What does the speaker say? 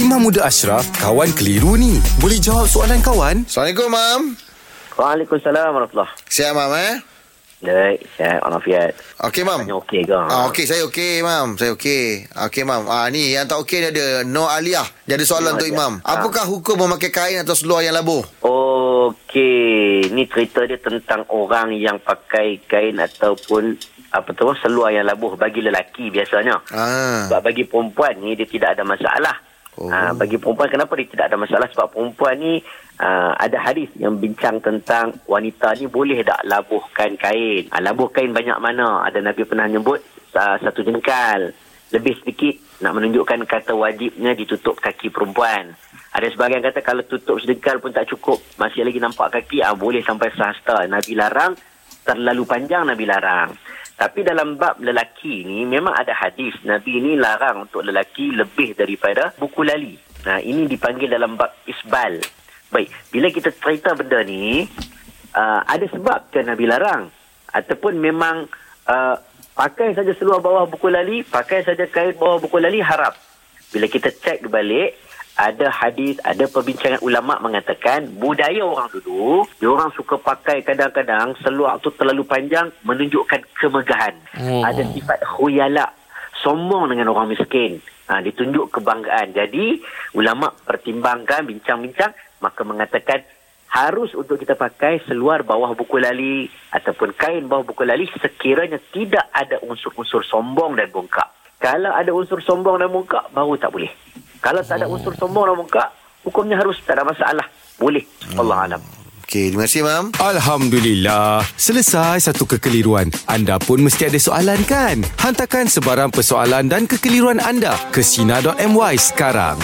Imam Muda Ashraf, kawan keliru ni. Boleh jawab soalan kawan? Assalamualaikum, Mam. Waalaikumsalam warahmatullahi Siap, Mam, eh? Baik, saya Anafiat. Okey, Mam. Tanya okey ke? Ah, okey, saya okey, Mam. Saya okey. Okey, Mam. Ah, ni yang tak okey ni ada No Aliyah. Dia ada soalan No untuk Aliyah. Imam. Apakah hukum memakai kain atau seluar yang labuh? Okey, ni cerita dia tentang orang yang pakai kain ataupun apa tu seluar yang labuh bagi lelaki biasanya. Ah. Sebab bagi perempuan ni dia tidak ada masalah. Oh. Oh. bagi perempuan kenapa dia tidak ada masalah sebab perempuan ni uh, ada hadis yang bincang tentang wanita ni boleh tak labuhkan kain. Uh, labuh kain banyak mana? Ada Nabi pernah nyebut uh, satu jengkal. Lebih sedikit nak menunjukkan kata wajibnya ditutup kaki perempuan. Ada sebahagian kata kalau tutup sedekal pun tak cukup. Masih lagi nampak kaki, ah, boleh sampai sehasta. Nabi larang, terlalu panjang Nabi larang. Tapi dalam bab lelaki ni memang ada hadis. Nabi ni larang untuk lelaki lebih daripada buku lali. Nah, ini dipanggil dalam bab isbal. Baik, bila kita cerita benda ni, uh, ada sebab ke Nabi larang? Ataupun memang uh, pakai saja seluar bawah buku lali, pakai saja kain bawah buku lali haram. Bila kita cek balik, ada hadis, ada perbincangan ulama mengatakan budaya orang dulu, dia orang suka pakai kadang-kadang seluar tu terlalu panjang menunjukkan kemegahan. Oh. Ada sifat khuyala, sombong dengan orang miskin. Ha, ditunjuk kebanggaan. Jadi, ulama pertimbangkan, bincang-bincang, maka mengatakan harus untuk kita pakai seluar bawah buku lali ataupun kain bawah buku lali sekiranya tidak ada unsur-unsur sombong dan bongkak. Kalau ada unsur sombong dan bongkak, baru tak boleh. Kalau tak ada unsur sombong dan bongkak, hukumnya harus tak ada masalah. Boleh. Allah alam. Okey, terima kasih, Mam. Alhamdulillah. Selesai satu kekeliruan. Anda pun mesti ada soalan kan? Hantarkan sebarang persoalan dan kekeliruan anda ke Sina.my sekarang.